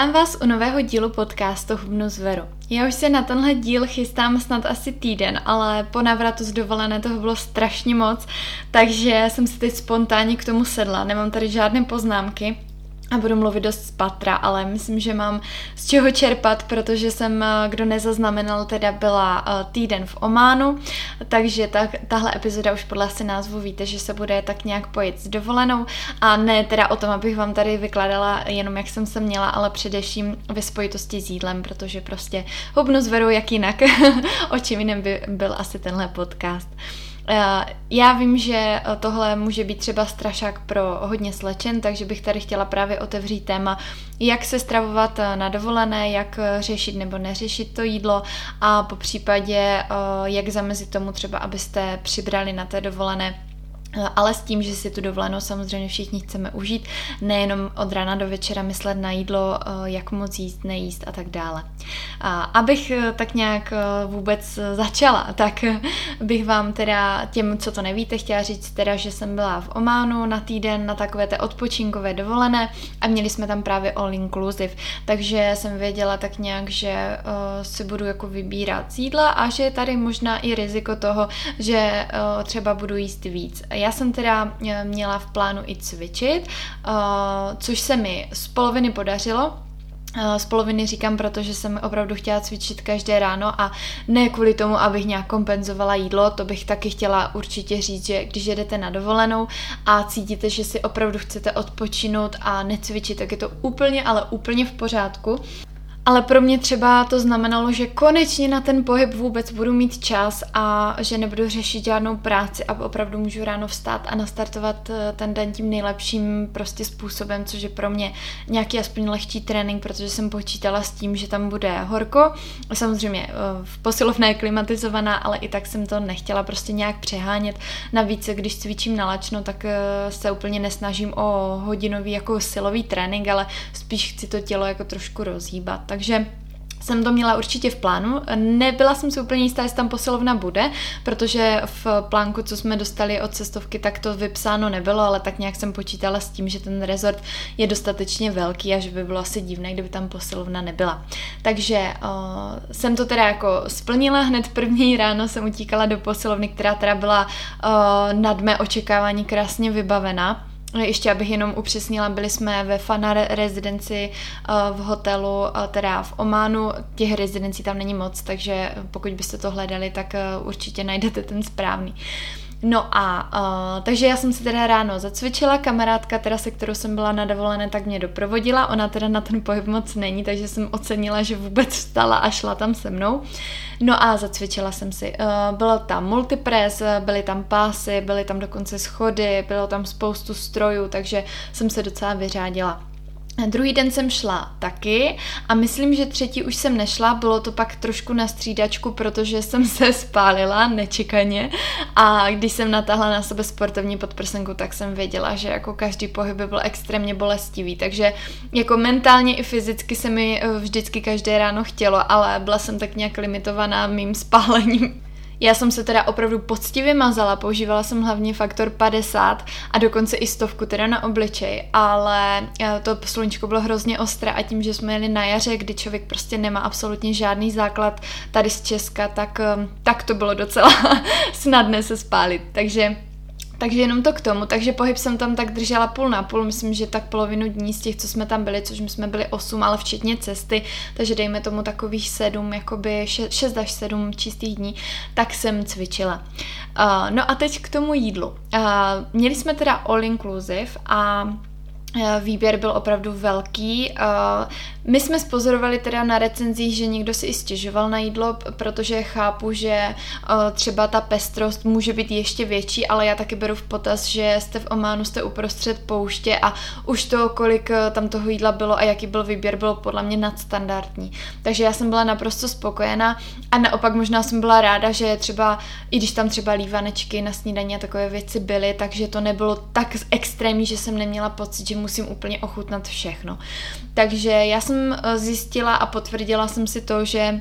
Vítám vás u nového dílu podcastu Hubnu zveru. Já už se na tenhle díl chystám snad asi týden, ale po návratu z dovolené toho bylo strašně moc, takže jsem si teď spontánně k tomu sedla. Nemám tady žádné poznámky, a budu mluvit dost z patra, ale myslím, že mám z čeho čerpat, protože jsem, eh, kdo nezaznamenal, teda byla eh, týden v Ománu, takže ta, tahle epizoda už podle asi názvu víte, že se bude tak nějak pojít s dovolenou a ne teda o tom, abych vám tady vykládala jenom jak jsem se měla, ale především ve spojitosti s jídlem, protože prostě hubnu zveru jak jinak, o čem jiném by byl asi tenhle podcast. Eh, já vím, že eh, tohle může být třeba strašák pro hodně slečen, takže bych tady chtěla právě otevřít téma, jak se stravovat eh, na dovolené, jak řešit nebo neřešit to jídlo a po případě jak zamezit tomu třeba, abyste přibrali na té dovolené ale s tím, že si tu dovolenou samozřejmě všichni chceme užít, nejenom od rána do večera myslet na jídlo, eh, jak moc jíst, nejíst a tak dále. Abych eh, tak nějak vůbec začala, tak bych vám teda těm, co to nevíte, chtěla říct teda, že jsem byla v Ománu na týden na takové té odpočinkové dovolené a měli jsme tam právě all inclusive, takže jsem věděla tak nějak, že si budu jako vybírat jídla a že je tady možná i riziko toho, že třeba budu jíst víc já jsem teda eh, měla v plánu i cvičit, eh, což se mi z poloviny podařilo, eh, z poloviny říkám, protože jsem opravdu chtěla cvičit každé ráno a ne kvůli tomu, abych nějak kompenzovala jídlo, to bych taky chtěla určitě říct, že když jedete na dovolenou a cítíte, že si opravdu chcete odpočinout a necvičit, tak je to úplně, ale úplně v pořádku. Ale pro mě třeba to znamenalo, že konečně na ten pohyb vůbec budu mít čas a že nebudu řešit žádnou práci a opravdu můžu ráno vstát a nastartovat eh, ten den tím nejlepším prostě způsobem, což je pro mě nějaký aspoň lehčí trénink, protože jsem počítala s tím, že tam bude horko. Samozřejmě eh, v posilovné klimatizovaná, ale i tak jsem to nechtěla prostě nějak přehánět. Navíc, když cvičím na lačno, tak eh, se úplně nesnažím o hodinový jako silový trénink, ale spíš chci to tělo jako trošku rozhýbat. Takže jsem to měla určitě v plánu. Nebyla jsem si úplně jistá, jestli tam posilovna bude, protože v plánku, co jsme dostali od cestovky, tak to vypsáno nebylo, ale tak nějak jsem počítala s tím, že ten rezort je dostatečně velký a že by bylo asi divné, kdyby tam posilovna nebyla. Takže uh, jsem to teda jako splnila hned první ráno, jsem utíkala do posilovny, která teda byla uh, nad mé očekávání krásně vybavená. Ještě abych jenom upřesnila, byli jsme ve Fana rezidenci eh, v hotelu, eh, teda v Ománu. Těch rezidencí tam není moc, takže pokud byste to hledali, tak eh, určitě najdete ten správný. No a uh, takže já jsem si teda ráno zacvičila, kamarádka teda se kterou jsem byla na dovolené, tak mě doprovodila, ona teda na ten pohyb moc není, takže jsem ocenila, že vůbec vstala a šla tam se mnou. No a zacvičila jsem si. Uh, bylo tam multipress, byly tam pásy, byly tam dokonce schody, bylo tam spoustu strojů, takže jsem se docela vyřádila. Druhý den jsem šla taky a myslím, že třetí už jsem nešla, bylo to pak trošku na střídačku, protože jsem se spálila nečekaně a když jsem natáhla na sebe sportovní podprsenku, tak jsem věděla, že jako každý pohyb by byl extrémně bolestivý, takže jako mentálně i fyzicky se mi eh, vždycky každé ráno chtělo, ale byla jsem tak nějak limitovaná mým spálením. Já jsem se teda opravdu poctivě mazala, používala jsem hlavně faktor 50 a dokonce i stovku teda na obličej, ale eh, to sluníčko bylo hrozně ostré a tím, že jsme jeli na jaře, kdy člověk prostě nemá absolutně žádný základ tady z Česka, tak, eh, tak to bylo docela snadné se spálit. Takže takže jenom to k tomu. Takže pohyb jsem tam tak držela půl na půl. Myslím, že tak polovinu dní z těch, co jsme tam byli, což my jsme byli 8, ale včetně cesty, takže dejme tomu takových 7, jakoby 6 až 7 čistých dní, tak jsem cvičila. Uh, no a teď k tomu jídlu. Uh, měli jsme teda all inclusive a Eh, výběr byl opravdu velký. Eh, my jsme spozorovali teda na recenzích, že někdo si i stěžoval na jídlo, protože chápu, že eh, třeba ta pestrost může být ještě větší, ale já taky beru v potaz, že jste v Ománu, jste uprostřed pouště a už to, kolik tam toho jídla bylo a jaký byl výběr, bylo podle mě nadstandardní. Takže já jsem byla naprosto spokojená a naopak možná jsem byla ráda, že třeba, i když tam třeba lívanečky na snídaní a takové věci byly, takže to nebylo tak extrémní, že jsem neměla pocit, že musím úplně ochutnat všechno. Takže já jsem eh, zjistila a potvrdila jsem si to, že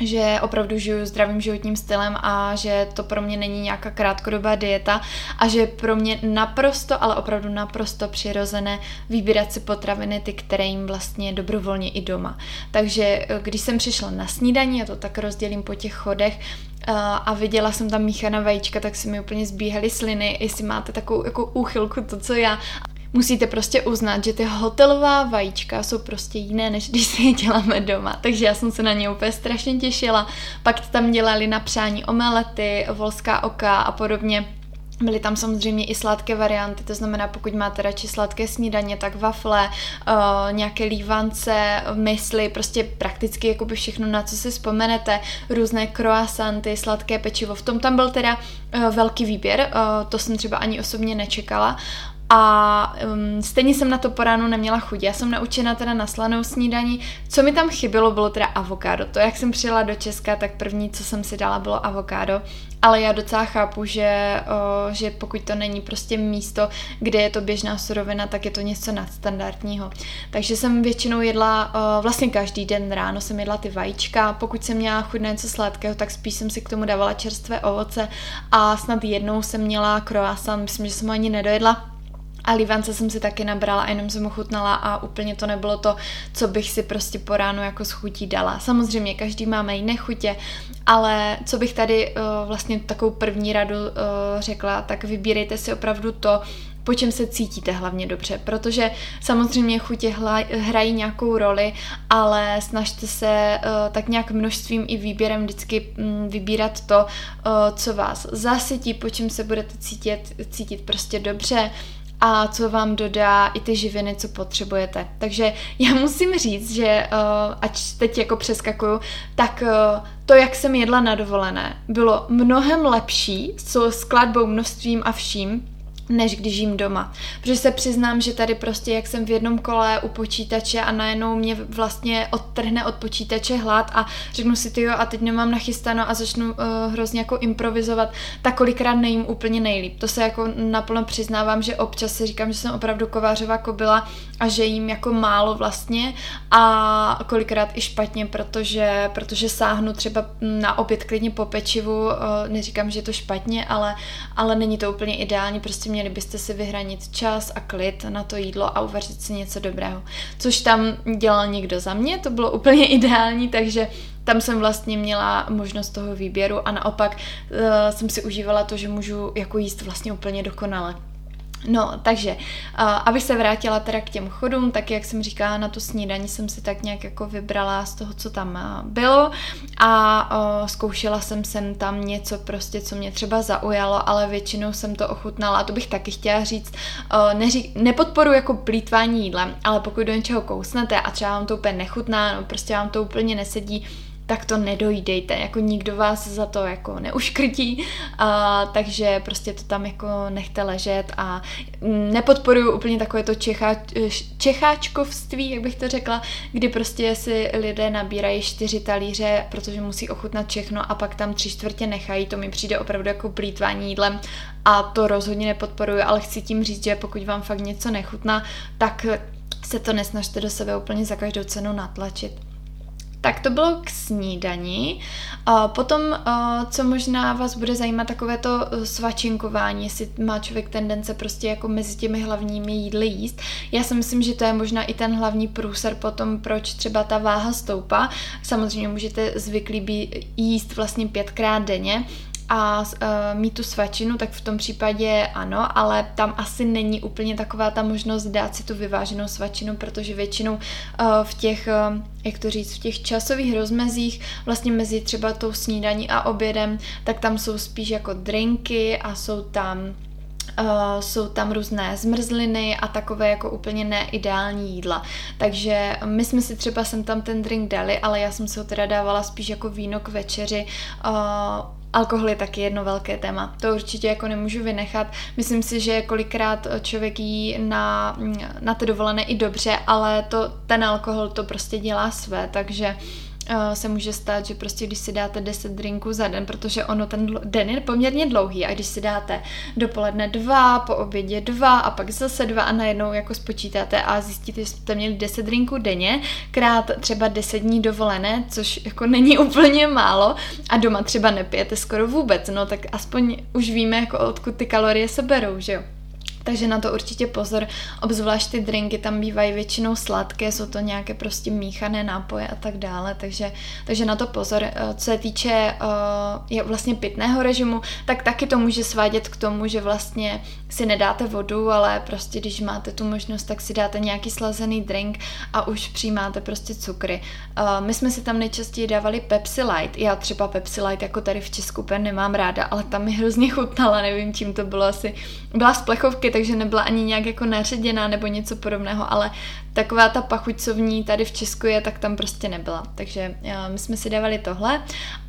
že opravdu žiju zdravým životním stylem a že to pro mě není nějaká krátkodobá dieta a že pro mě naprosto, ale opravdu naprosto přirozené vybírat si potraviny, ty, které jim vlastně dobrovolně i doma. Takže eh, když jsem přišla na snídaní, já to tak rozdělím po těch chodech, eh, a viděla jsem tam míchaná vajíčka, tak se mi úplně zbíhaly sliny, jestli máte takovou jako úchylku, to co já musíte prostě uznat, že ty hotelová vajíčka jsou prostě jiné, než když si je děláme doma. Takže já jsem se na ně úplně strašně těšila. Pak tam dělali na přání omelety, volská oka a podobně. Byly tam samozřejmě i sladké varianty, to znamená, pokud máte radši sladké snídaně, tak wafle, uh, nějaké lívance, mysli, prostě prakticky jakoby všechno, na co si vzpomenete, různé croissanty, sladké pečivo. V tom tam byl teda uh, velký výběr, uh, to jsem třeba ani osobně nečekala. A um, stejně jsem na to po ránu neměla chuť. Já jsem naučena teda na slanou snídaní. Co mi tam chybělo, bylo teda avokádo. To, jak jsem přijela do Česka, tak první, co jsem si dala, bylo avokádo. Ale já docela chápu, že, o, že pokud to není prostě místo, kde je to běžná surovina, tak je to něco nadstandardního. Takže jsem většinou jedla, o, vlastně každý den ráno jsem jedla ty vajíčka. Pokud jsem měla chuť na něco sladkého, tak spíš jsem si k tomu dávala čerstvé ovoce. A snad jednou jsem měla croissant, myslím, že jsem ho ani nedojedla a livance jsem si taky nabrala a jenom jsem ochutnala a úplně to nebylo to, co bych si prostě po ránu jako schutí dala. Samozřejmě každý máme jiné chutě, ale co bych tady uh, vlastně takovou první radu uh, řekla, tak vybírejte si opravdu to, po čem se cítíte hlavně dobře, protože samozřejmě chutě hrají nějakou roli, ale snažte se uh, tak nějak množstvím i výběrem vždycky um, vybírat to, uh, co vás zasytí, po čem se budete cítit, cítit prostě dobře, a co vám dodá i ty živiny, co potřebujete. Takže já musím říct, že uh, ať teď jako přeskakuju, tak uh, to, jak jsem jedla na dovolené, bylo mnohem lepší s skladbou, množstvím a vším, než když jim doma. Protože se přiznám, že tady prostě, jak jsem v jednom kole u počítače a najednou mě vlastně odtrhne od počítače hlad a řeknu si, ty jo, a teď nemám nachystáno a začnu uh, hrozně jako improvizovat, tak kolikrát nejím úplně nejlíp. To se jako naplno přiznávám, že občas si říkám, že jsem opravdu kovářová kobila a že jim jako málo vlastně a kolikrát i špatně, protože, protože sáhnu třeba na oběd klidně po pečivu, uh, neříkám, že je to špatně, ale, ale není to úplně ideální, prostě měli byste si vyhranit čas a klid na to jídlo a uvařit si něco dobrého. Což tam dělal někdo za mě, to bylo úplně ideální, takže tam jsem vlastně měla možnost toho výběru a naopak uh, jsem si užívala to, že můžu jako jíst vlastně úplně dokonale. No, takže, abych se vrátila teda k těm chodům, tak jak jsem říkala, na tu snídaní jsem si tak nějak jako vybrala z toho, co tam bylo. A zkoušela jsem sem tam něco prostě, co mě třeba zaujalo, ale většinou jsem to ochutnala. A to bych taky chtěla říct, neří, nepodporu jako plítvání jídlem, ale pokud do něčeho kousnete a třeba vám to úplně nechutná, no prostě vám to úplně nesedí, tak to nedojdejte, jako nikdo vás za to jako neuškrtí, a, takže prostě to tam jako nechte ležet a nepodporuju úplně takové to čechá, čecháčkovství, jak bych to řekla, kdy prostě si lidé nabírají čtyři talíře, protože musí ochutnat všechno a pak tam tři čtvrtě nechají, to mi přijde opravdu jako plítvání jídlem a to rozhodně nepodporuju, ale chci tím říct, že pokud vám fakt něco nechutná, tak se to nesnažte do sebe úplně za každou cenu natlačit. Tak to bylo k snídani. Potom, co možná vás bude zajímat, takové to e, svačinkování, jestli má člověk tendence prostě jako mezi těmi hlavními jídly jíst. Já si myslím, že to je možná i ten hlavní průser potom, proč třeba ta váha stoupá. Samozřejmě můžete zvyklí být jíst vlastně pětkrát denně, a uh, mít tu svačinu, tak v tom případě ano, ale tam asi není úplně taková ta možnost dát si tu vyváženou svačinu, protože většinou uh, v těch, uh, jak to říct, v těch časových rozmezích, vlastně mezi třeba tou snídaní a obědem, tak tam jsou spíš jako drinky a jsou tam Uh, jsou tam různé zmrzliny a takové jako úplně neideální jídla. Takže my jsme si třeba sem tam ten drink dali, ale já jsem si ho teda dávala spíš jako víno k večeři. Uh, Alkohol je taky jedno velké téma. To určitě jako nemůžu vynechat. Myslím si, že kolikrát člověk jí na, na ty dovolené i dobře, ale to, ten alkohol to prostě dělá své, takže se může stát, že prostě když si dáte 10 drinků za den, protože ono ten den je poměrně dlouhý a když si dáte dopoledne dva, po obědě dva a pak zase dva a najednou jako spočítáte a zjistíte, že jste měli 10 drinků denně, krát třeba 10 dní dovolené, což jako není úplně málo a doma třeba nepijete skoro vůbec, no tak aspoň už víme, jako odkud ty kalorie se berou, že jo. Takže na to určitě pozor, obzvlášť ty drinky tam bývají většinou sladké, jsou to nějaké prostě míchané nápoje a tak dále, takže, takže na to pozor. Eh, co se týče uh, je vlastně pitného režimu, tak taky to může svádět k tomu, že vlastně si nedáte vodu, ale prostě když máte tu možnost, tak si dáte nějaký slazený drink a už přijímáte prostě cukry. Uh, my jsme si tam nejčastěji dávali Pepsi Light. Já třeba Pepsi Light jako tady v Česku úplně nemám ráda, ale tam mi hrozně chutnala, nevím čím to bylo asi. Byla z plechovky, takže nebyla ani nějak jako naředěná nebo něco podobného, ale taková ta pachuť, co v ní tady v Česku je, tak tam prostě nebyla. Takže uh, my jsme si dávali tohle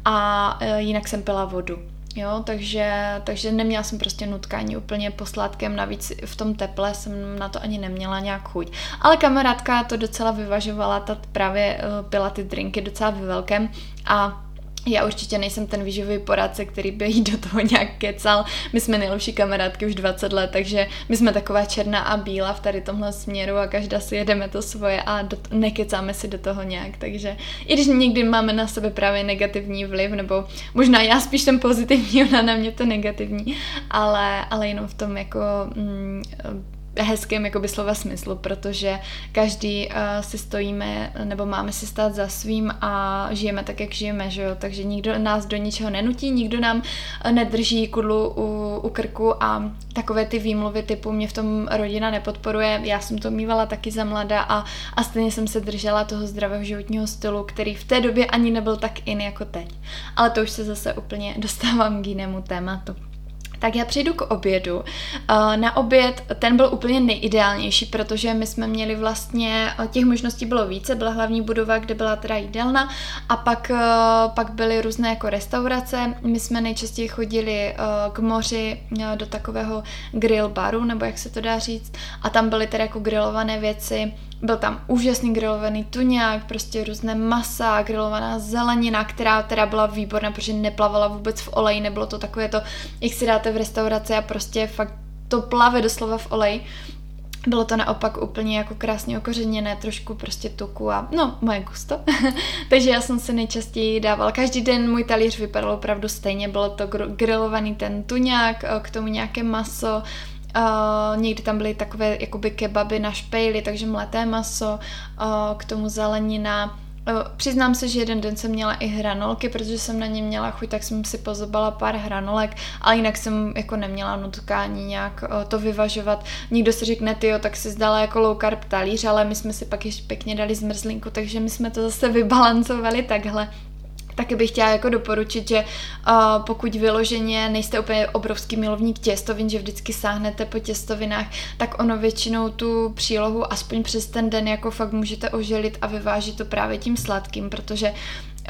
a uh, jinak jsem pila vodu. Jo, takže, takže neměla jsem prostě nutkání úplně posládkem, navíc v tom teple jsem na to ani neměla nějak chuť. Ale kamarádka to docela vyvažovala, ta právě uh, pila ty drinky docela ve velkém a já určitě nejsem ten výživový poradce, který by jí do toho nějak kecal. My jsme nejlepší kamarádky už 20 let, takže my jsme taková černá a bílá v tady tomhle směru a každá si jedeme to svoje a do, nekecáme si do toho nějak. Takže i když někdy máme na sebe právě negativní vliv, nebo možná já spíš ten pozitivní, ona na mě to negativní, ale, ale jenom v tom jako mm, hezkém jakoby slova smyslu, protože každý uh, si stojíme nebo máme si stát za svým a žijeme tak, jak žijeme, že jo? takže nikdo nás do ničeho nenutí, nikdo nám uh, nedrží kudlu u, u krku a takové ty výmluvy typu mě v tom rodina nepodporuje, já jsem to mývala taky za mlada a, a stejně jsem se držela toho zdravého životního stylu, který v té době ani nebyl tak in jako teď. Ale to už se zase úplně dostávám k jinému tématu. Tak já přejdu k obědu. Eh, na oběd ten byl úplně nejideálnější, protože my jsme měli vlastně, eh, těch možností bylo více, byla hlavní budova, kde byla teda jídelna a pak, eh, pak byly různé jako restaurace. My jsme nejčastěji chodili k moři do takového grill baru, nebo jak se to dá říct, a tam byly teda jako grillované věci, byl tam úžasný grilovaný tuňák, prostě různé masa, grilovaná zelenina, která teda byla výborná, protože neplavala vůbec v oleji, nebylo to takové to, jak si dáte v restauraci a prostě fakt to plave doslova v oleji. Bylo to naopak úplně jako krásně okořeněné, trošku prostě tuku a no, moje gusto. Takže já jsem se nejčastěji dával, každý den můj talíř vypadal opravdu stejně, bylo to grilovaný ten tuňák, k tomu nějaké maso, Uh, někdy tam byly takové jakoby kebaby na špejli, takže mleté maso, uh, k tomu zelenina. Uh, přiznám se, že jeden den jsem měla i hranolky, protože jsem na ně měla chuť, tak jsem si pozobala pár hranolek, ale jinak jsem jako neměla nutkání nějak uh, to vyvažovat. Nikdo si řekne, ty tak si zdala jako low carb talíř, ale my jsme si pak ještě pěkně dali zmrzlinku, takže my jsme to zase vybalancovali takhle. Taky bych chtěla jako doporučit, že uh, pokud vyloženě nejste úplně obrovský milovník těstovin, že vždycky sáhnete po těstovinách, tak ono většinou tu přílohu aspoň přes ten den jako fakt můžete oželit a vyvážit to právě tím sladkým, protože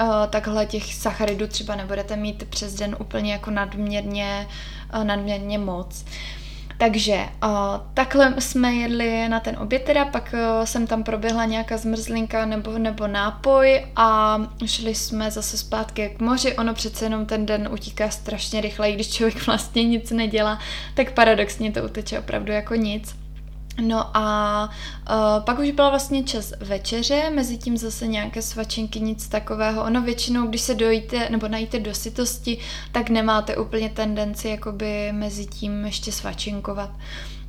uh, takhle těch sacharidů třeba nebudete mít přes den úplně jako nadměrně, uh, nadměrně moc. Uh, takže uh, takhle jsme jedli na ten oběd teda, pak uh, jsem tam proběhla nějaká zmrzlinka nebo, nebo nápoj a šli jsme zase zpátky k moři. Ono přece jenom ten den utíká strašně rychle, když člověk vlastně nic nedělá, tak paradoxně to uteče opravdu jako nic. No a uh, pak už byla vlastně čas večeře, mezi tím zase nějaké svačinky, nic takového. Ono většinou, když se dojíte nebo najíte do tak nemáte úplně tendenci jakoby mezi tím ještě svačinkovat.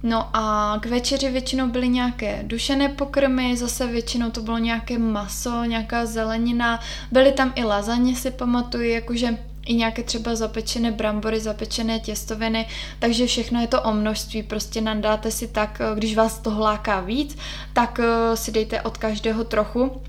No a k večeři většinou byly nějaké dušené pokrmy, zase většinou to bylo nějaké maso, nějaká zelenina, byly tam i lazaně, si pamatuju, jakože i nějaké třeba zapečené brambory, zapečené těstoviny, takže všechno je to o množství, prostě nadáte si tak, eh, když vás to láká víc, tak eh, si dejte od každého trochu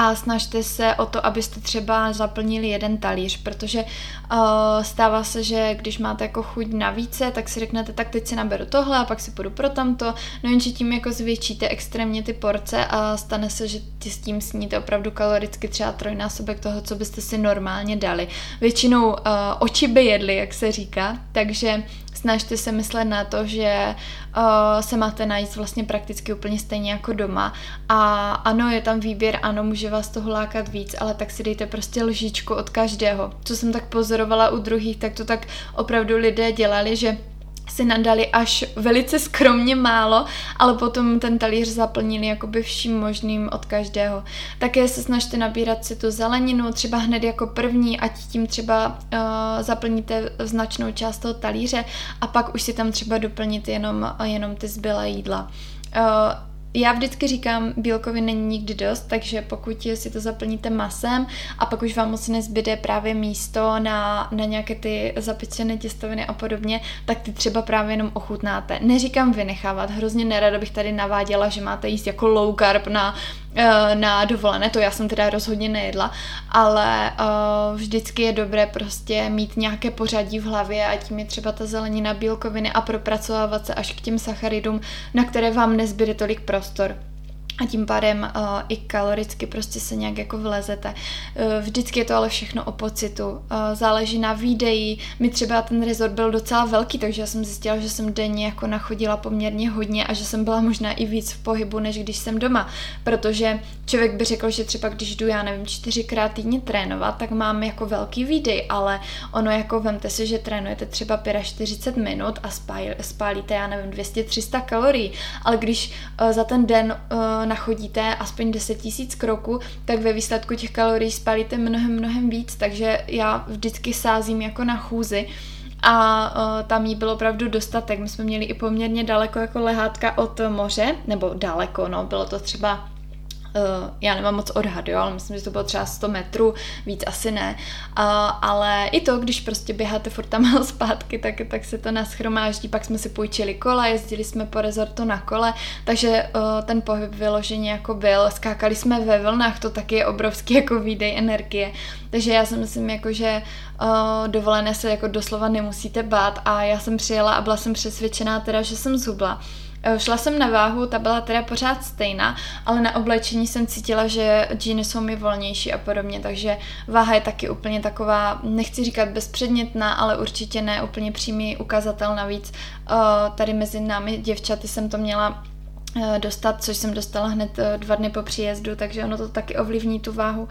a snažte se o to, abyste třeba zaplnili jeden talíř, protože uh, stává se, že když máte jako chuť na více, tak si řeknete, tak teď si naberu tohle a pak si půjdu pro tamto, no jenže tím jako zvětšíte extrémně ty porce a stane se, že ty s tím sníte opravdu kaloricky třeba trojnásobek toho, co byste si normálně dali. Většinou uh, oči by jedly, jak se říká, takže snažte se myslet na to, že se máte najít vlastně prakticky úplně stejně jako doma. A ano, je tam výběr, ano, může vás toho lákat víc, ale tak si dejte prostě lžičku od každého. Co jsem tak pozorovala u druhých, tak to tak opravdu lidé dělali, že si nadali až velice skromně málo, ale potom ten talíř zaplnili jakoby vším možným od každého. Také se snažte nabírat si tu zeleninu, třeba hned jako první, ať tím třeba uh, zaplníte značnou část toho talíře a pak už si tam třeba doplnit jenom, jenom ty zbylé jídla. Uh, já vždycky říkám, bílkovin není nikdy dost, takže pokud si to zaplníte masem a pak už vám moc nezbyde právě místo na, na nějaké ty zapečené těstoviny a podobně, tak ty třeba právě jenom ochutnáte. Neříkám vynechávat, hrozně nerada bych tady naváděla, že máte jíst jako low carb na na dovolené, to já jsem teda rozhodně nejedla, ale uh, vždycky je dobré prostě mít nějaké pořadí v hlavě a tím je třeba ta zelenina, bílkoviny a propracovávat se až k těm sacharidům, na které vám nezbyde tolik prostor a tím pádem uh, i kaloricky prostě se nějak jako vlezete. Uh, vždycky je to ale všechno o pocitu. Uh, záleží na výdeji. Mi třeba ten rezort byl docela velký, takže já jsem zjistila, že jsem denně jako nachodila poměrně hodně a že jsem byla možná i víc v pohybu, než když jsem doma. Protože člověk by řekl, že třeba když jdu, já nevím, čtyřikrát týdně trénovat, tak mám jako velký výdej, ale ono jako vemte si, že trénujete třeba 45 minut a spálíte, já nevím, 200-300 kalorií, ale když uh, za ten den uh, nachodíte aspoň 10 tisíc kroků, tak ve výsledku těch kalorií spalíte mnohem, mnohem víc, takže já vždycky sázím jako na chůzi a uh, tam jí bylo opravdu dostatek. My jsme měli i poměrně daleko jako lehátka od moře, nebo daleko, no, bylo to třeba já nemám moc odhad, jo, ale myslím, že to bylo třeba 100 metrů, víc asi ne. Uh, ale i to, když prostě běháte furt tam zpátky, tak, tak se to naschromáždí. Pak jsme si půjčili kola, jezdili jsme po rezortu na kole, takže uh, ten pohyb vyloženě jako byl. Skákali jsme ve vlnách, to taky je obrovský jako výdej energie. Takže já si myslím, jako, že uh, dovolené se jako doslova nemusíte bát a já jsem přijela a byla jsem přesvědčená teda, že jsem zhubla. Eh, šla jsem na váhu, ta byla teda pořád stejná, ale na oblečení jsem cítila, že džíny jsou mi volnější a podobně, takže váha je taky úplně taková, nechci říkat bezpředmětná, ale určitě ne úplně přímý ukazatel navíc. Eh, tady mezi námi děvčaty jsem to měla eh, dostat, což jsem dostala hned dva dny po příjezdu, takže ono to taky ovlivní tu váhu.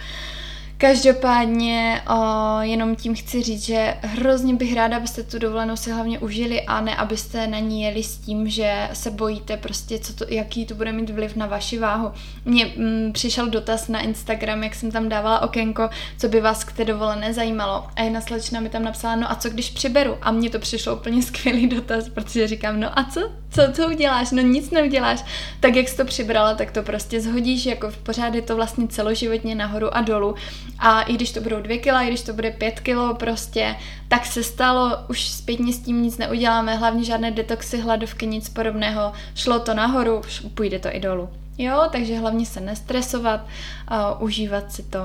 Každopádně o, jenom tím chci říct, že hrozně bych ráda, abyste tu dovolenou si hlavně užili a ne abyste na ní jeli s tím, že se bojíte prostě, co to, jaký to bude mít vliv na vaši váhu. Mně mm, přišel dotaz na Instagram, jak jsem tam dávala okénko, co by vás k té dovolené zajímalo. A jedna slečna mi tam napsala, no a co když přiberu? A mně to přišlo úplně skvělý dotaz, protože říkám, no a co? Co, co uděláš? No nic neuděláš. Tak jak jsi to přibrala, tak to prostě zhodíš, jako v pořád je to vlastně celoživotně nahoru a dolů a i když to budou dvě kila, i když to bude pět kilo prostě, tak se stalo, už zpětně s tím nic neuděláme, hlavně žádné detoxy, hladovky, nic podobného. Šlo to nahoru, půjde to i dolů. Jo, takže hlavně se nestresovat, uh, užívat si to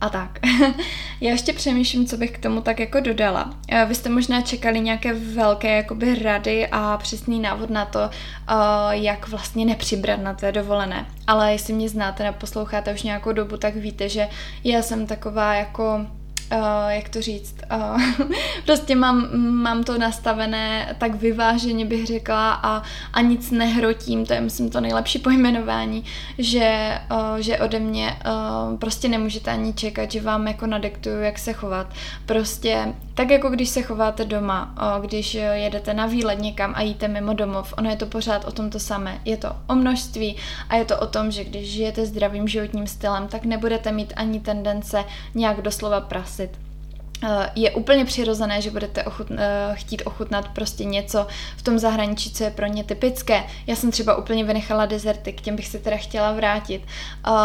a tak. Já ještě přemýšlím, co bych k tomu tak jako dodala. Eh, vy jste možná čekali nějaké velké jakoby rady a přesný návod na to, eh, jak vlastně nepřibrat na té dovolené. Ale jestli mě znáte nebo posloucháte už nějakou dobu, tak víte, že já jsem taková jako uh, jak to říct, uh, prostě mám, mám to nastavené tak vyváženě bych řekla a, a nic nehrotím, to je myslím to nejlepší pojmenování, že, uh, že ode mě uh, prostě nemůžete ani čekat, že vám jako nadektuju, jak se chovat. Prostě tak jako když se chováte doma, když jedete na výlet někam a jíte mimo domov, ono je to pořád o tom to samé. Je to o množství a je to o tom, že když žijete zdravým životním stylem, tak nebudete mít ani tendence nějak doslova pras souhlasit. Eh, je úplně přirozené, že budete ochut, eh, chtít ochutnat prostě něco v tom zahraničí, co je pro ně typické. Já jsem třeba úplně vynechala dezerty, k těm bych se teda chtěla vrátit.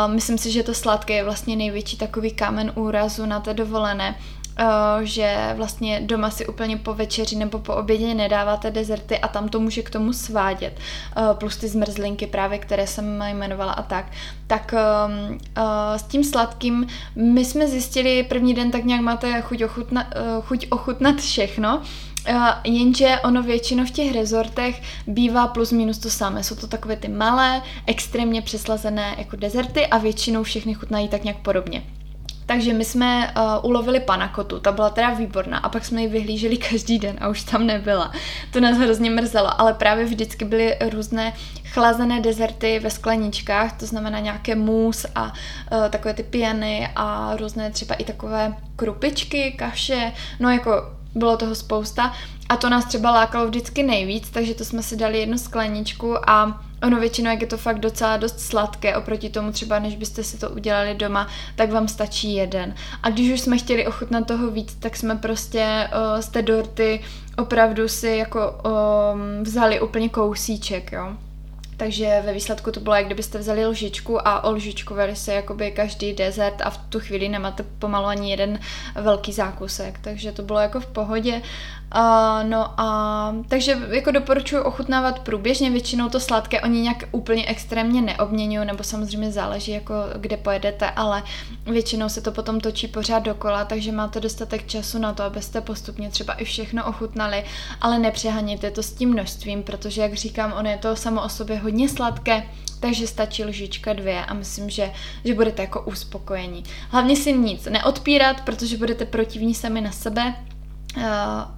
Myslím si, že to sladké je vlastně největší takový kámen úrazu na té dovolené, že vlastně doma si úplně po večeři nebo po obědě nedáváte dezerty a tam to může k tomu svádět. Eh, plus ty zmrzlinky právě, které jsem jmenovala a tak. Tak ehm, eh, s tím sladkým my jsme zjistili první den tak nějak máte chuť, ochutna, chuť ochutnat všechno, jenže ono většinou v těch rezortech bývá plus minus to samé. Jsou to takové ty malé, extrémně přeslazené jako dezerty a většinou všechny chutnají tak nějak podobně. Takže my jsme uh, ulovili panakotu, ta byla teda výborná a pak jsme ji vyhlíželi každý den a už tam nebyla. To nás hrozně mrzelo, ale právě vždycky byly různé chlazené dezerty ve skleničkách, to znamená nějaké mus a uh, takové ty piany a různé třeba i takové krupičky, kaše, no jako bylo toho spousta a to nás třeba lákalo vždycky nejvíc, takže to jsme si dali jednu skleničku a ono většinou, jak je to fakt docela dost sladké, oproti tomu třeba, než byste si to udělali doma, tak vám stačí jeden. A když už jsme chtěli ochutnat toho víc, tak jsme prostě uh, z té dorty opravdu si jako um, vzali úplně kousíček, jo. Takže ve výsledku to bylo, jak kdybyste vzali lžičku a olžičkovali se jakoby každý dezert a v tu chvíli nemáte pomalu ani jeden velký zákusek, takže to bylo jako v pohodě. Uh, no a takže jako doporučuji ochutnávat průběžně, většinou to sladké oni nějak úplně extrémně neobměňují, nebo samozřejmě záleží jako kde pojedete, ale většinou se to potom točí pořád dokola, takže máte dostatek času na to, abyste postupně třeba i všechno ochutnali, ale nepřehanějte to s tím množstvím, protože jak říkám, ono je to samo o sobě hodně sladké, takže stačí lžička dvě a myslím, že, že budete jako uspokojení. Hlavně si nic neodpírat, protože budete protivní sami na sebe, Uh,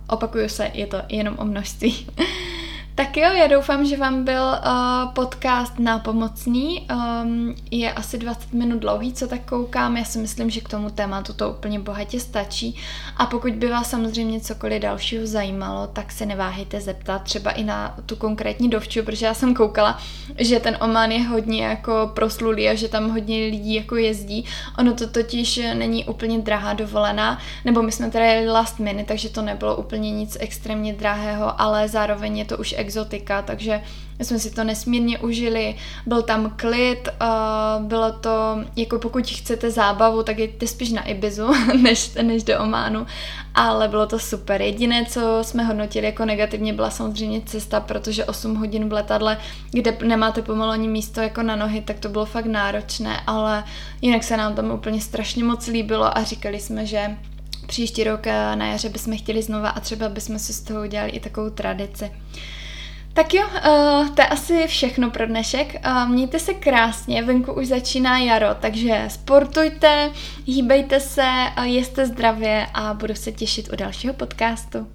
opakuju se, je to jenom o množství. Tak jo, já doufám, že vám byl uh, podcast nápomocný. Um, je asi 20 minut dlouhý, co tak koukám. Já si myslím, že k tomu tématu to úplně bohatě stačí. A pokud by vás samozřejmě cokoliv dalšího zajímalo, tak se neváhejte zeptat třeba i na tu konkrétní dovču, protože já jsem koukala, že ten Oman je hodně jako proslulý a že tam hodně lidí jako jezdí. Ono to totiž není úplně drahá dovolená, nebo my jsme teda jeli last minute, takže to nebylo úplně nic extrémně drahého, ale zároveň je to už exotika, takže jsme si to nesmírně užili, byl tam klid, bylo to, jako pokud chcete zábavu, tak jděte spíš na Ibizu, než, než do Ománu, ale bylo to super. Jediné, co jsme hodnotili jako negativně, byla samozřejmě cesta, protože 8 hodin v letadle, kde nemáte pomalu ani místo jako na nohy, tak to bylo fakt náročné, ale jinak se nám tam úplně strašně moc líbilo a říkali jsme, že příští rok na jaře bychom chtěli znova a třeba bychom si z toho udělali i takovou tradici. Tak jo, uh, to je asi všechno pro dnešek. Uh, mějte se krásně, venku už začíná jaro, takže sportujte, hýbejte se, uh, jeste zdravě a budu se těšit u dalšího podcastu.